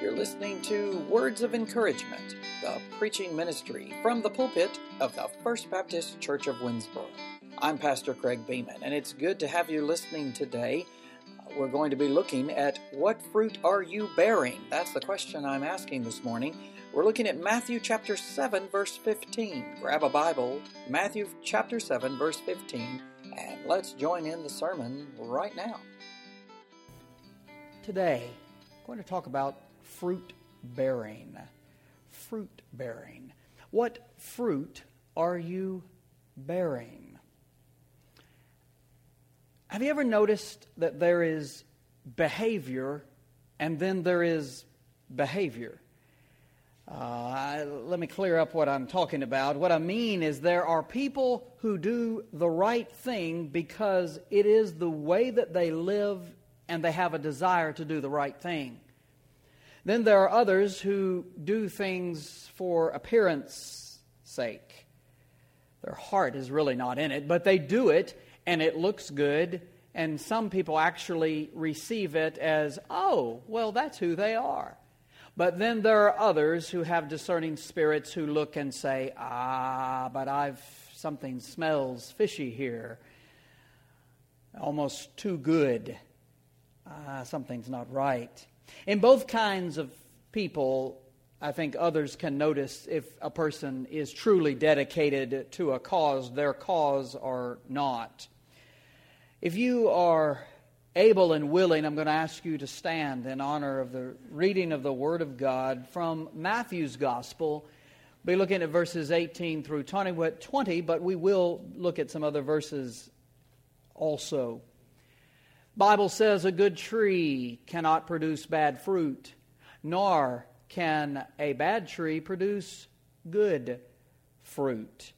You're listening to Words of Encouragement, the preaching ministry from the pulpit of the First Baptist Church of Winnsboro. I'm Pastor Craig Beeman, and it's good to have you listening today. Uh, we're going to be looking at what fruit are you bearing? That's the question I'm asking this morning. We're looking at Matthew chapter 7, verse 15. Grab a Bible, Matthew chapter 7, verse 15, and let's join in the sermon right now. Today, I'm going to talk about fruit bearing. Fruit bearing. What fruit are you bearing? Have you ever noticed that there is behavior and then there is behavior? Uh, let me clear up what I'm talking about. What I mean is there are people who do the right thing because it is the way that they live and they have a desire to do the right thing. Then there are others who do things for appearance sake. Their heart is really not in it, but they do it and it looks good, and some people actually receive it as, oh, well, that's who they are. But then there are others who have discerning spirits who look and say, ah, but I've something smells fishy here, almost too good. Ah, something's not right. In both kinds of people, I think others can notice if a person is truly dedicated to a cause, their cause or not. If you are able and willing, I'm going to ask you to stand in honor of the reading of the Word of God from Matthew's Gospel. We'll be looking at verses 18 through 20, but we will look at some other verses also. Bible says a good tree cannot produce bad fruit, nor can a bad tree produce good fruit.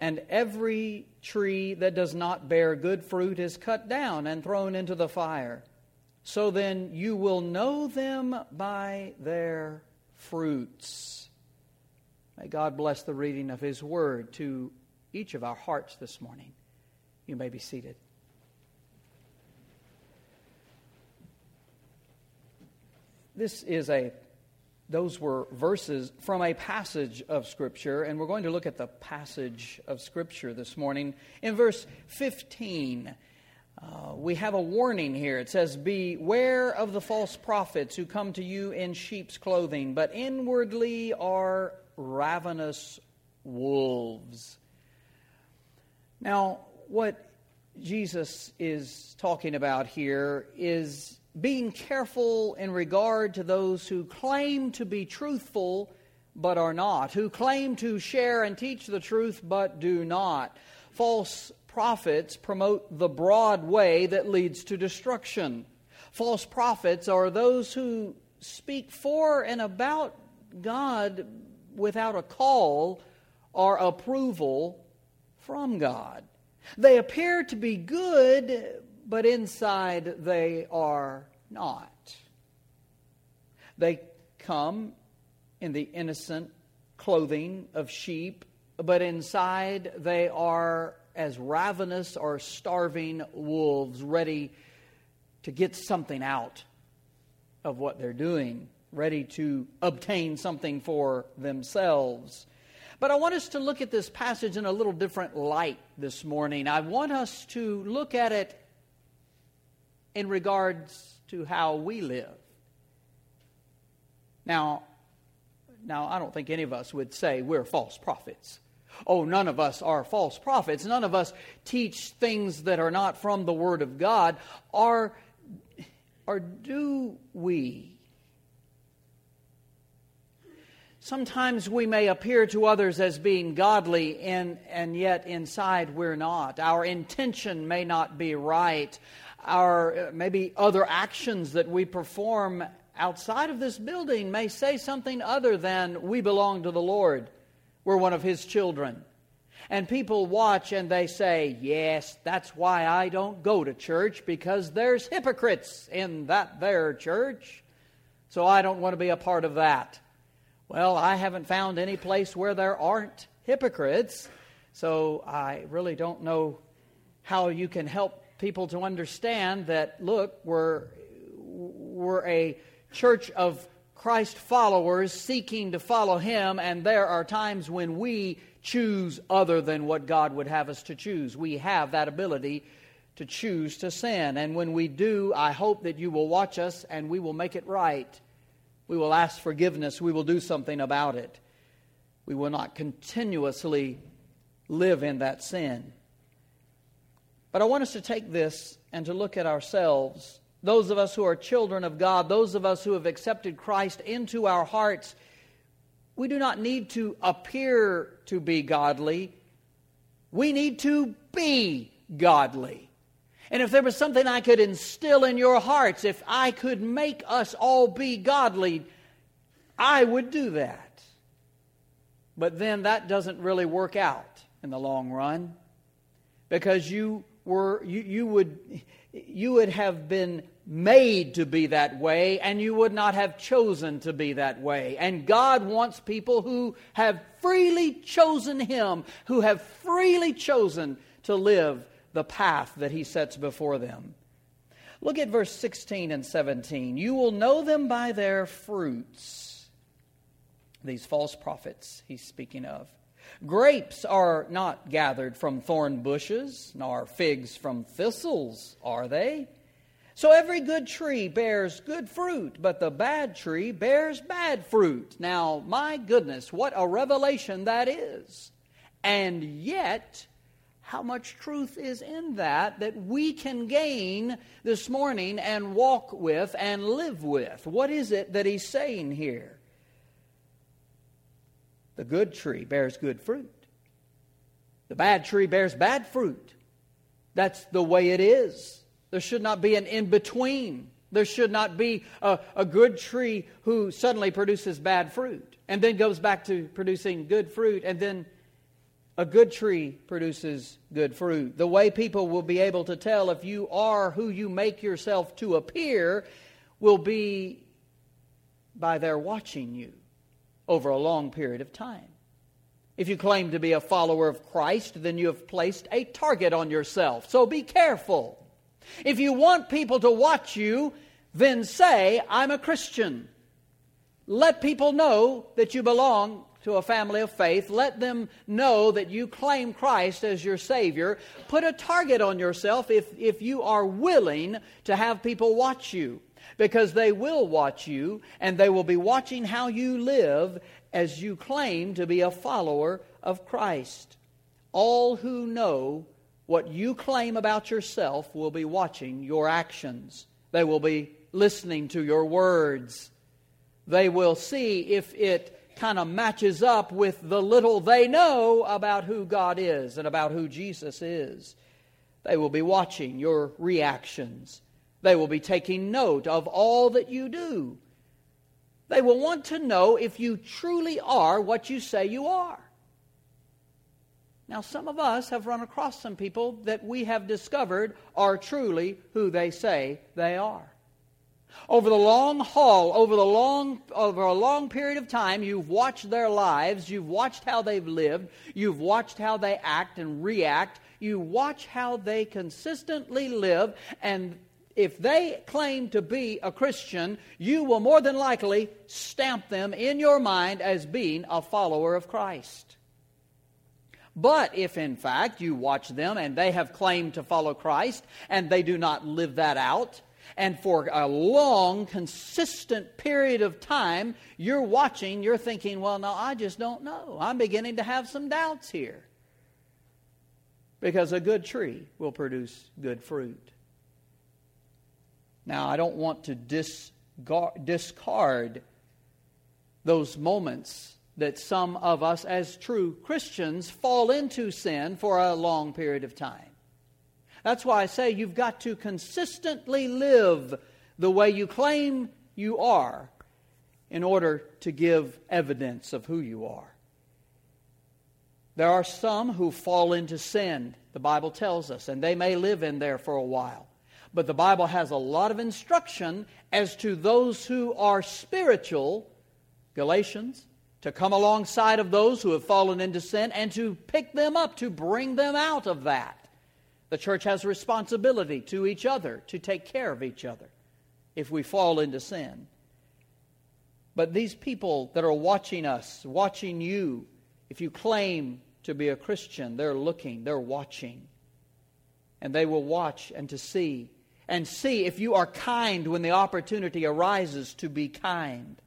And every tree that does not bear good fruit is cut down and thrown into the fire. So then you will know them by their fruits. May God bless the reading of His word to each of our hearts this morning. You may be seated. This is a those were verses from a passage of Scripture, and we're going to look at the passage of Scripture this morning. In verse 15, uh, we have a warning here. It says, Beware of the false prophets who come to you in sheep's clothing, but inwardly are ravenous wolves. Now, what Jesus is talking about here is being careful in regard to those who claim to be truthful but are not, who claim to share and teach the truth but do not. False prophets promote the broad way that leads to destruction. False prophets are those who speak for and about God without a call or approval from God. They appear to be good, but inside they are not. They come in the innocent clothing of sheep, but inside they are as ravenous or starving wolves, ready to get something out of what they're doing, ready to obtain something for themselves. But I want us to look at this passage in a little different light this morning. I want us to look at it in regards to how we live. Now, now I don't think any of us would say we're false prophets. Oh, none of us are false prophets. None of us teach things that are not from the Word of God. Are, or do we? Sometimes we may appear to others as being godly, and, and yet inside we're not. Our intention may not be right our uh, maybe other actions that we perform outside of this building may say something other than we belong to the Lord. We're one of his children. And people watch and they say, Yes, that's why I don't go to church because there's hypocrites in that there church. So I don't want to be a part of that. Well, I haven't found any place where there aren't hypocrites. So I really don't know how you can help people to understand that, look, we're, we're a church of Christ followers seeking to follow Him, and there are times when we choose other than what God would have us to choose. We have that ability to choose to sin. And when we do, I hope that you will watch us and we will make it right. We will ask forgiveness. We will do something about it. We will not continuously live in that sin. But I want us to take this and to look at ourselves those of us who are children of God, those of us who have accepted Christ into our hearts, we do not need to appear to be godly. We need to be godly. And if there was something I could instill in your hearts, if I could make us all be godly, I would do that. But then that doesn't really work out in the long run because you were you, you would you would have been made to be that way, and you would not have chosen to be that way. And God wants people who have freely chosen Him, who have freely chosen to live the path that He sets before them. Look at verse 16 and 17. You will know them by their fruits. These false prophets he's speaking of. Grapes are not gathered from thorn bushes, nor figs from thistles, are they? So every good tree bears good fruit, but the bad tree bears bad fruit. Now, my goodness, what a revelation that is. And yet, how much truth is in that that we can gain this morning and walk with and live with? What is it that he's saying here? The good tree bears good fruit. The bad tree bears bad fruit. That's the way it is. There should not be an in between. There should not be a, a, good tree who suddenly produces bad fruit and then goes back to producing good fruit, and then a good tree produces good fruit. The way people will be able to tell if you are who you make yourself to appear will be by their watching you over a long period of time. If you claim to be a follower of Christ, then you have placed a target on yourself. So be careful. If you want people to watch you, then say, I'm a Christian. Let people know that you belong to a family of faith. Let them know that you claim Christ as your Savior. Put a target on yourself if, if you are willing to have people watch you because they will watch you and they will be watching how you live as you claim to be a follower of Christ. All who know what you claim about yourself will be watching your actions. They will be listening to your words. They will see if it kind of matches up with the little they know about who God is and about who Jesus is. They will be watching your reactions. They will be taking note of all that you do. They will want to know if you truly are what you say you are. Now, some of us have run across some people that we have discovered are truly who they say they are. Over the long haul, over the long over a long period of time, you've watched their lives, you've watched how they've lived, you've watched how they act and react, you watch how they consistently live, and if they claim to be a Christian, you will more than likely stamp them in your mind as being a follower of Christ. But if in fact you watch them and they have claimed to follow Christ and they do not live that out, and for a long, consistent period of time, you're watching, you're thinking, well, no, I just don't know. I'm beginning to have some doubts here. Because a good tree will produce good fruit. Now, I don't want to discard those moments that some of us, as true Christians, fall into sin for a long period of time. That's why I say you've got to consistently live the way you claim you are in order to give evidence of who you are. There are some who fall into sin, the Bible tells us, and they may live in there for a while. But the Bible has a lot of instruction as to those who are spiritual, Galatians, to come alongside of those who have fallen into sin and to pick them up, to bring them out of that. The church has a responsibility to each other to take care of each other if we fall into sin. But these people that are watching us, watching you, if you claim to be a Christian, they're looking, they're watching. And they will watch and to see. And see if you are kind when the opportunity arises to be kind.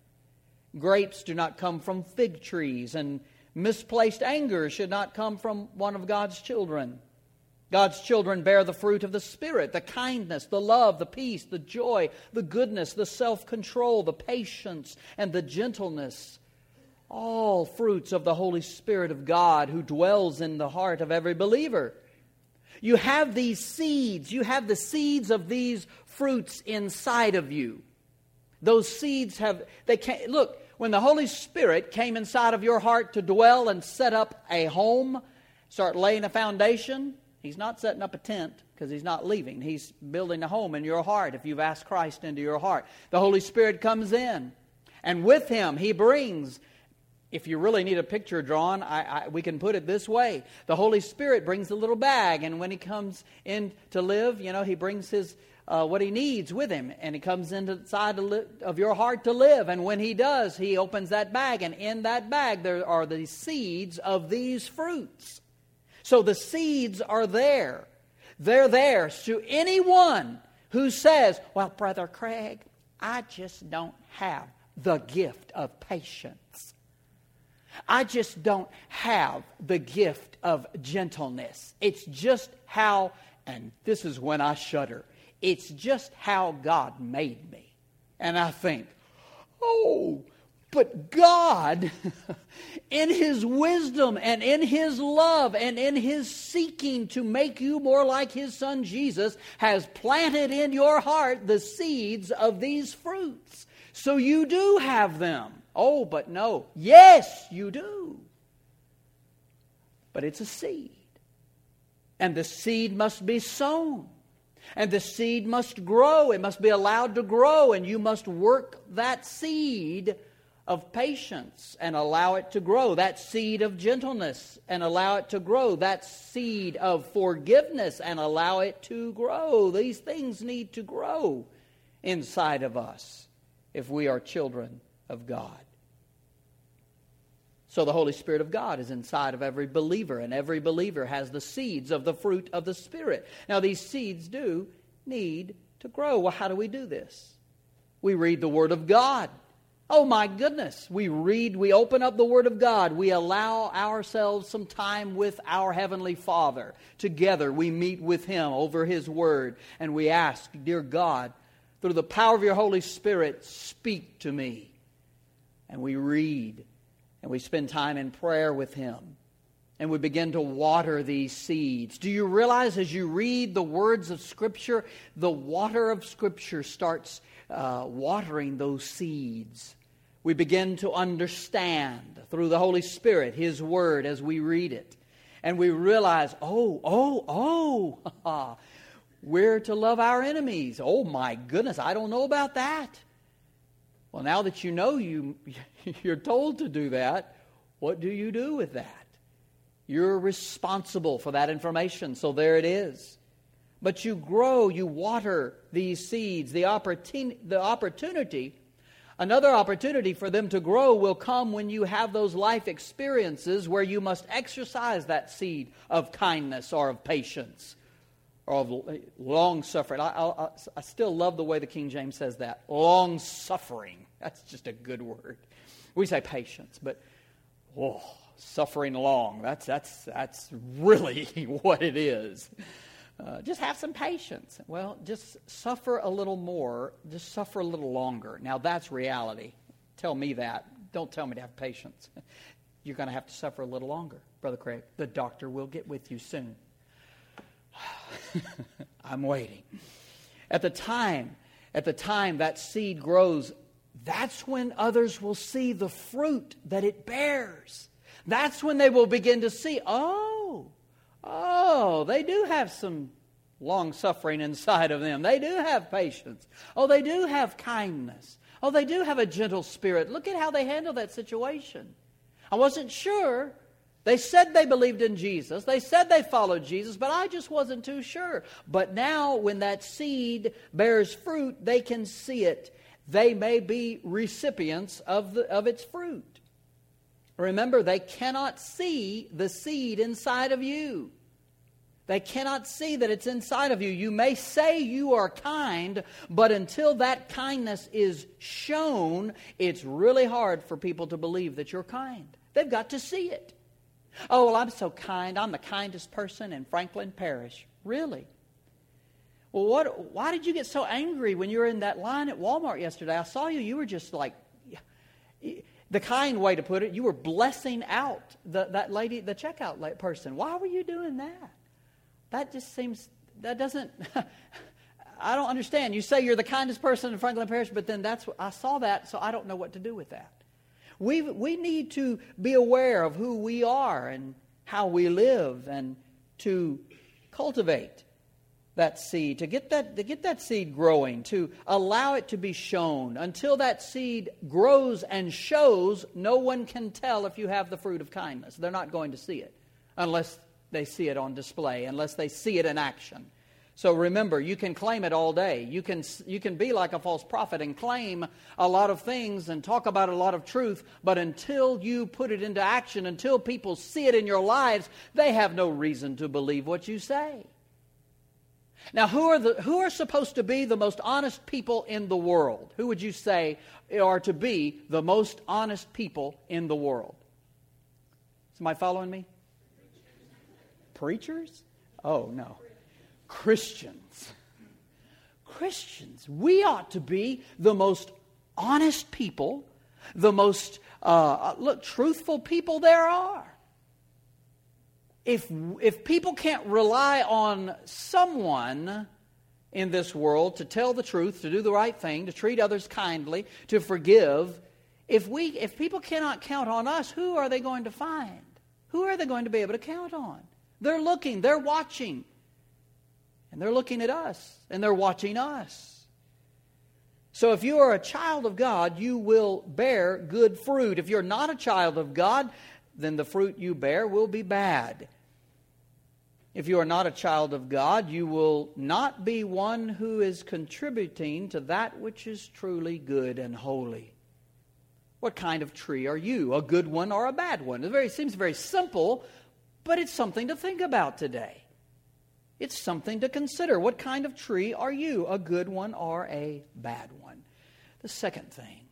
Grapes do not come from fig trees, and misplaced anger should not come from one of God's children. God's children bear the fruit of the Spirit the kindness, the love, the peace, the joy, the goodness, the self control, the patience, and the gentleness. All fruits of the Holy Spirit of God who dwells in the heart of every believer. You have these seeds, you have the seeds of these fruits inside of you. Those seeds have, they can't, look, when the Holy Spirit came inside of your heart to dwell and set up a home, start laying a foundation, He's not setting up a tent because he's not leaving. He's building a home in your heart if you've asked Christ into your heart. The Holy Spirit comes in, and with him, he brings. If you really need a picture drawn, I, I, we can put it this way. The Holy Spirit brings a little bag, and when he comes in to live, you know, he brings his uh, what he needs with him, and he comes inside of your heart to live. And when he does, he opens that bag, and in that bag there are the seeds of these fruits. So the seeds are there. They're there to anyone who says, Well, Brother Craig, I just don't have the gift of patience. I just don't have the gift of gentleness. It's just how, and this is when I shudder, it's just how God made me. And I think, oh, but God, in His wisdom and in His love and in His seeking to make you more like His Son Jesus, has planted in your heart the seeds of these fruits. So you do have them. Oh, but no. Yes, you do. But it's a seed. And the seed must be sown. And the seed must grow. It must be allowed to grow. And you must work that seed of patience and allow it to grow, that seed of gentleness and allow it to grow, that seed of forgiveness and allow it to grow. These things need to grow inside of us if we are children of God. So the Holy Spirit of God is inside of every believer, and every believer has the seeds of the fruit of the Spirit. Now, these seeds do need to grow. Well, how do we do this? We read the Word of God. Oh my goodness. We read, we open up the Word of God. We allow ourselves some time with our Heavenly Father. Together, we meet with Him over His Word and we ask, Dear God, through the power of your Holy Spirit, speak to me. And we read and we spend time in prayer with Him. And we begin to water these seeds. Do you realize as you read the words of Scripture, the water of Scripture starts uh, watering those seeds? we begin to understand through the Holy Spirit His Word as we read it. And we realize, oh, oh, oh, we're to love our enemies. Oh my goodness, I don't know about that. Well, now that you know you, you're told to do that, what do you do with that? You're responsible for that information, so there it is. But you grow, you water these seeds. The, opportun- the opportunity Another opportunity for them to grow will come when you have those life experiences where you must exercise that seed of kindness or of patience or of long suffering. I, I, I, still love the way the King James says that. Long suffering. That's just a good word. We say patience, but oh, suffering long. That's, that's, that's really what it is. Uh, just have some patience. Well, just suffer a little more, just suffer a little longer. Now, that's reality. Tell me that. Don't tell me to have patience. You're going to have to suffer a little longer, Brother Craig. The doctor will get with you soon. I'm waiting. At the time, at the time that seed grows, that's when others will see the fruit that it bears. That's when they will begin to see, oh, Oh, they do have some long suffering inside of them. They do have patience. Oh, they do have kindness. Oh, they do have a gentle spirit. Look at how they handle that situation. I wasn't sure. They said they believed in Jesus. They said they followed Jesus, but I just wasn't too sure. But now, when that seed bears fruit, they can see it. they may be recipients of, the, of its fruit. Remember, they cannot see the seed inside of you. They cannot see that it's inside of you. You may say you are kind, but until that kindness is shown, it's really hard for people to believe that you're kind. They've got to see it. Oh, well, I'm so kind. I'm the kindest person in Franklin Parish. Really? Well, what, why did you get so angry when you were in that line at Walmart yesterday? I saw you. You were just like, the kind way to put it, you were blessing out the, that lady, the checkout person. Why were you doing that? That just seems, that doesn't, I don't understand. You say you're the kindest person in Franklin Parish, but then that's, I saw that, so I don't know what to do with that. We, we need to be aware of who we are and how we live and to cultivate that seed, to get that, to get that seed growing, to allow it to be shown. Until that seed grows and shows, no one can tell if you have the fruit of kindness. They're not going to see it unless they see it on display, unless they see it in action. So remember, you can claim it all day. You can, you can be like a false prophet and claim a lot of things and talk about a lot of truth, but until you put it into action, until people see it in your lives, they have no reason to believe what you say. Now, who are, the, who are supposed to be the most honest people in the world? Who would you say are to be the most honest people in the world? Somebody following me? Preachers? Oh, no. Christians. Christians. We ought to be the most honest people, the most, uh, look, truthful people there are. If, if people can't rely on someone in this world to tell the truth, to do the right thing, to treat others kindly, to forgive, if, we, if people cannot count on us, who are they going to find? Who are they going to be able to count on? They're looking, they're watching. And they're looking at us, and they're watching us. So if you are a child of God, you will bear good fruit. If you're not a child of God, then the fruit you bear will be bad. If you are not a child of God, you will not be one who is contributing to that which is truly good and holy. What kind of tree are you? A good one or a bad one? It very, seems very simple, but it's something to think about today. It's something to consider. What kind of tree are you? A good one or a bad one? The second thing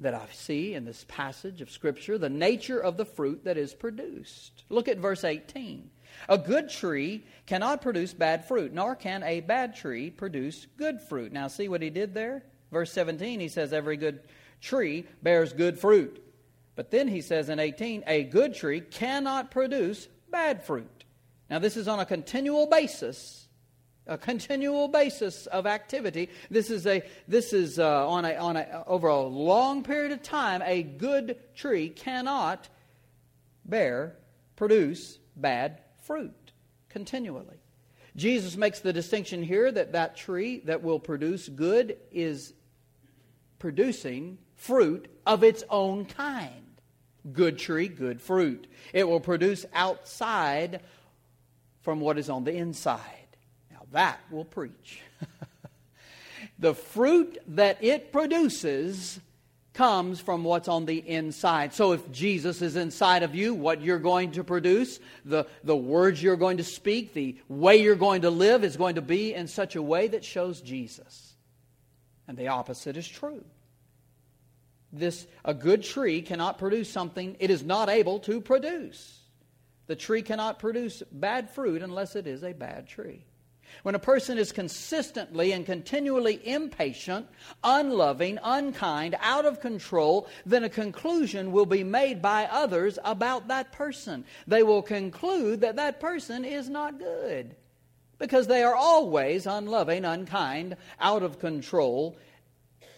that I see in this passage of Scripture the nature of the fruit that is produced. Look at verse 18. A good tree cannot produce bad fruit, nor can a bad tree produce good fruit. Now, see what he did there? Verse 17, he says, Every good tree bears good fruit. But then he says in 18, a good tree cannot produce bad fruit. Now, this is on a continual basis, a continual basis of activity. This is, a, this is uh, on, a, on a, over a long period of time, a good tree cannot bear, produce bad fruit continually. Jesus makes the distinction here that that tree that will produce good is producing fruit of its own kind. Good tree, good fruit. It will produce outside from what is on the inside. Now that will preach. the fruit that it produces comes from what's on the inside. So if Jesus is inside of you, what you're going to produce, the, the words you're going to speak, the way you're going to live is going to be in such a way that shows Jesus. And the opposite is true this a good tree cannot produce something it is not able to produce. The tree cannot produce bad fruit unless it is a bad tree. When a person is consistently and continually impatient, unloving, unkind, out of control, then a conclusion will be made by others about that person. They will conclude that that person is not good because they are always unloving, unkind, out of control,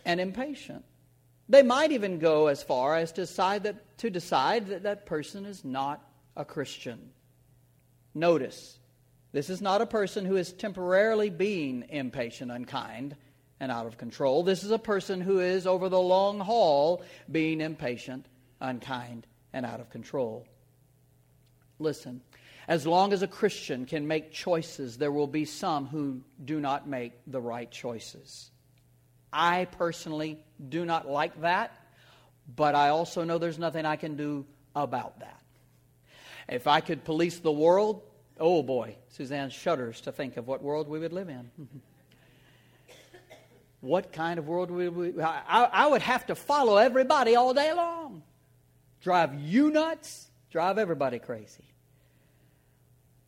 and impatient. They might even go as far as to decide that, to decide that that person is not a Christian. Notice, this is not a person who is temporarily being impatient, unkind, and out of control. This is a person who is, over the long haul, being impatient, unkind, and out of control. Listen, as long as a Christian can make choices, there will be some who do not make the right choices. I personally do not like that, but I also know there's nothing I can do about that. If I could police the world, oh boy, Suzanne shudders to think of what world we would live in. what kind of world would we I, I would have to follow everybody all day long. Drive you nuts, drive everybody crazy.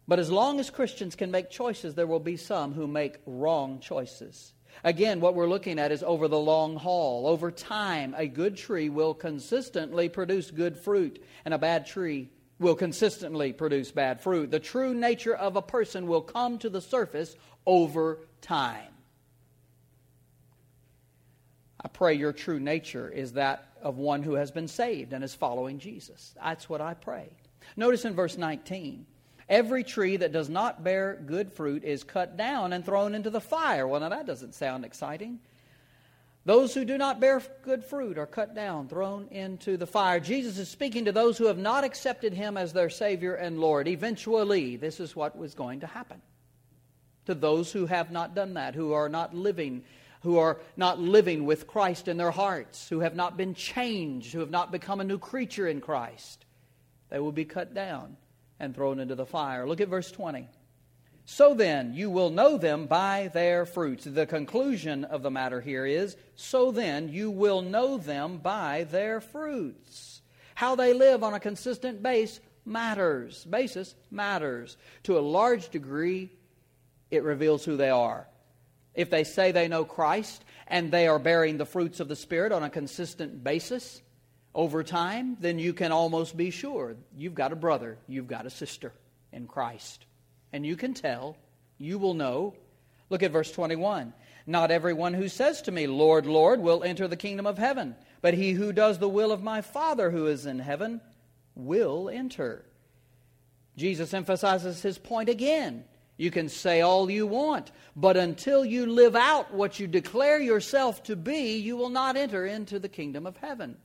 But as long as Christians can make choices, there will be some who make wrong choices. Again, what we're looking at is over the long haul. Over time, a good tree will consistently produce good fruit, and a bad tree will consistently produce bad fruit. The true nature of a person will come to the surface over time. I pray your true nature is that of one who has been saved and is following Jesus. That's what I pray. Notice in verse 19 Every tree that does not bear good fruit is cut down and thrown into the fire. Well, now that doesn't sound exciting. Those who do not bear good fruit are cut down, thrown into the fire. Jesus is speaking to those who have not accepted him as their Savior and Lord. Eventually, this is what was going to happen. To those who have not done that, who are not living, who are not living with Christ in their hearts, who have not been changed, who have not become a new creature in Christ, they will be cut down and thrown into the fire. Look at verse 20. So then, you will know them by their fruits. The conclusion of the matter here is so then, you will know them by their fruits. How they live on a consistent base matters. Basis matters. To a large degree, it reveals who they are. If they say they know Christ and they are bearing the fruits of the Spirit on a consistent basis, over time, then you can almost be sure you've got a brother, you've got a sister in Christ. And you can tell, you will know. Look at verse 21. Not everyone who says to me, Lord, Lord, will enter the kingdom of heaven, but he who does the will of my Father who is in heaven will enter. Jesus emphasizes his point again. You can say all you want, but until you live out what you declare yourself to be, you will not enter into the kingdom of heaven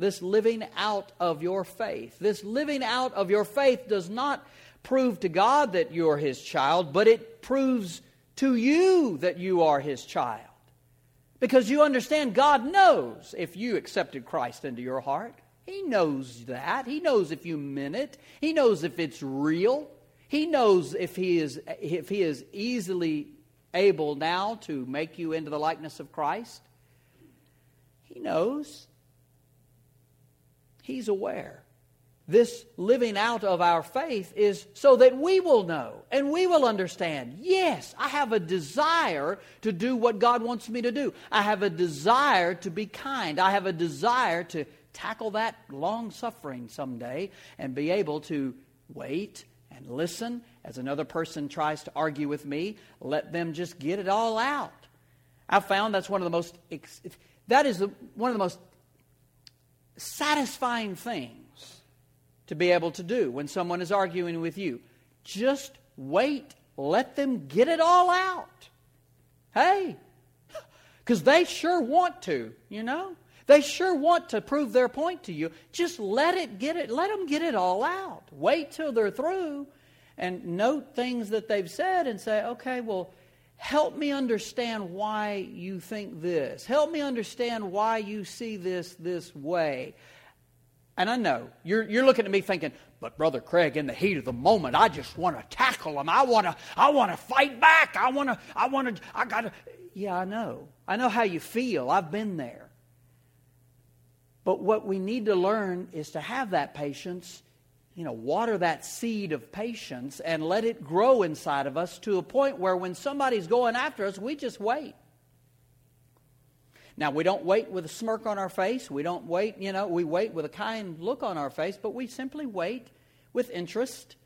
this living out of your faith. This living out of your faith does not prove to God that you're His child, but it proves to you that you are His child. Because you understand God knows if you accepted Christ into your heart. He knows that. He knows if you meant it. He knows if it's real. He knows if he is, if he is easily able now to make you into the likeness of Christ. He knows. He's aware. This living out of our faith is so that we will know and we will understand. Yes, I have a desire to do what God wants me to do. I have a desire to be kind. I have a desire to tackle that long suffering someday and be able to wait and listen as another person tries to argue with me. Let them just get it all out. I've found that's one of the most, that is one of the most satisfying things to be able to do when someone is arguing with you. Just wait, let them get it all out. Hey, because they sure want to, you know? They sure want to prove their point to you. Just let it get it, let them get it all out. Wait till they're through and note things that they've said and say, okay, well, help me understand why you think this. Help me understand why you see this this way. And I know you're, you're looking at me thinking, but Brother Craig, in the heat of the moment, I just want to tackle him. I want to, I want to fight back. I want to, I want to, I got to. Yeah, I know. I know how you feel. I've been there. But what we need to learn is to have that patience you know, water that seed of patience and let it grow inside of us to a point where when somebody's going after us, we just wait. Now, we don't wait with a smirk on our face. We don't wait, you know, we wait with a kind look on our face, but we simply wait with interest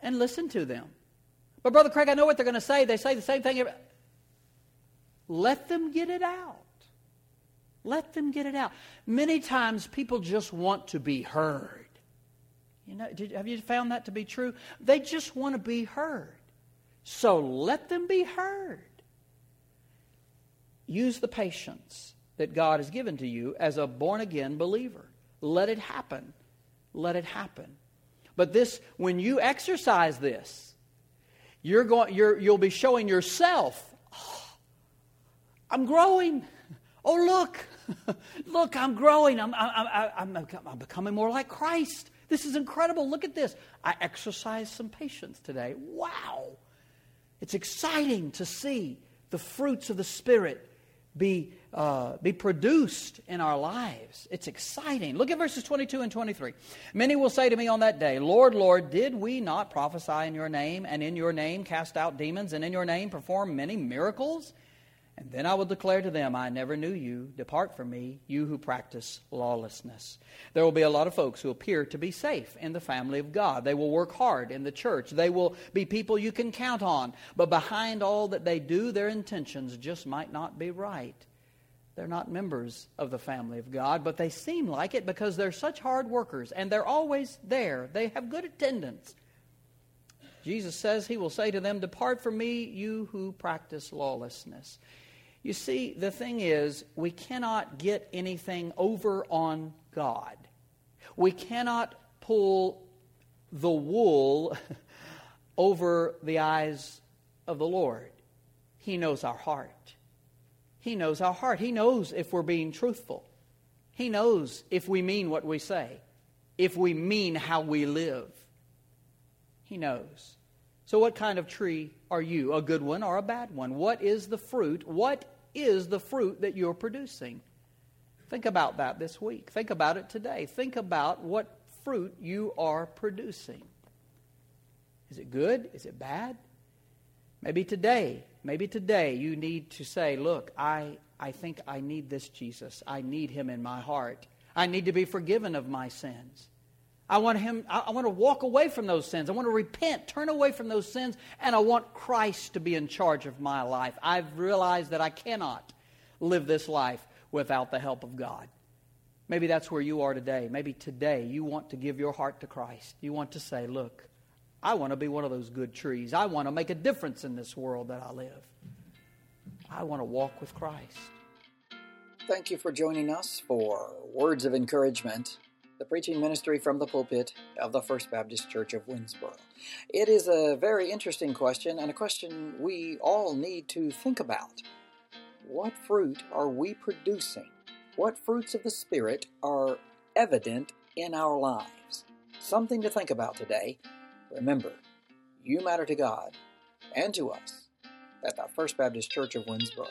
and listen to them. But, Brother Craig, I know what they're going to say. They say the same thing. Let them get it out. Let them get it out. Many times people just want to be heard. You know, did, have you found that to be true? They just want to be heard. So let them be heard. Use the patience that God has given to you as a born again believer. Let it happen. Let it happen. But this, when you exercise this, you're going, you're, you'll be showing yourself, oh, I'm growing. Oh, look, look, I'm growing. I'm, I'm, I'm, I'm, becoming more like Christ. This is incredible. Look at this. I exercised some patience today. Wow. It's exciting to see the fruits of the Spirit be, uh, be produced in our lives. It's exciting. Look at verses 22 and 23. Many will say to me on that day, Lord, Lord, did we not prophesy in your name, and in your name cast out demons, and in your name perform many miracles? And then I will declare to them, I never knew you. Depart from me, you who practice lawlessness. There will be a lot of folks who appear to be safe in the family of God. They will work hard in the church. They will be people you can count on. But behind all that they do, their intentions just might not be right. They're not members of the family of God, but they seem like it because they're such hard workers and they're always there. They have good attendance. Jesus says he will say to them, Depart from me, you who practice lawlessness. You see, the thing is, we cannot get anything over on God. We cannot pull the wool over the eyes of the Lord. He knows our heart. He knows our heart. He knows if we're being truthful. He knows if we mean what we say, if we mean how we live. He knows. So, what kind of tree are you? A good one or a bad one? What is the fruit? What is the fruit that you're producing? Think about that this week. Think about it today. Think about what fruit you are producing. Is it good? Is it bad? Maybe today, maybe today you need to say, Look, I, I think I need this Jesus. I need him in my heart. I need to be forgiven of my sins. I want him I want to walk away from those sins. I want to repent, turn away from those sins, and I want Christ to be in charge of my life. I've realized that I cannot live this life without the help of God. Maybe that's where you are today. Maybe today you want to give your heart to Christ. You want to say, "Look, I want to be one of those good trees. I want to make a difference in this world that I live. I want to walk with Christ." Thank you for joining us for Words of Encouragement the preaching ministry from the pulpit of the First Baptist Church of Winnsboro. It is a very interesting question and a question we all need to think about. What fruit are we producing? What fruits of the Spirit are evident in our lives? Something to think about today. Remember, you matter to God and to us at the First Baptist Church of Winnsboro.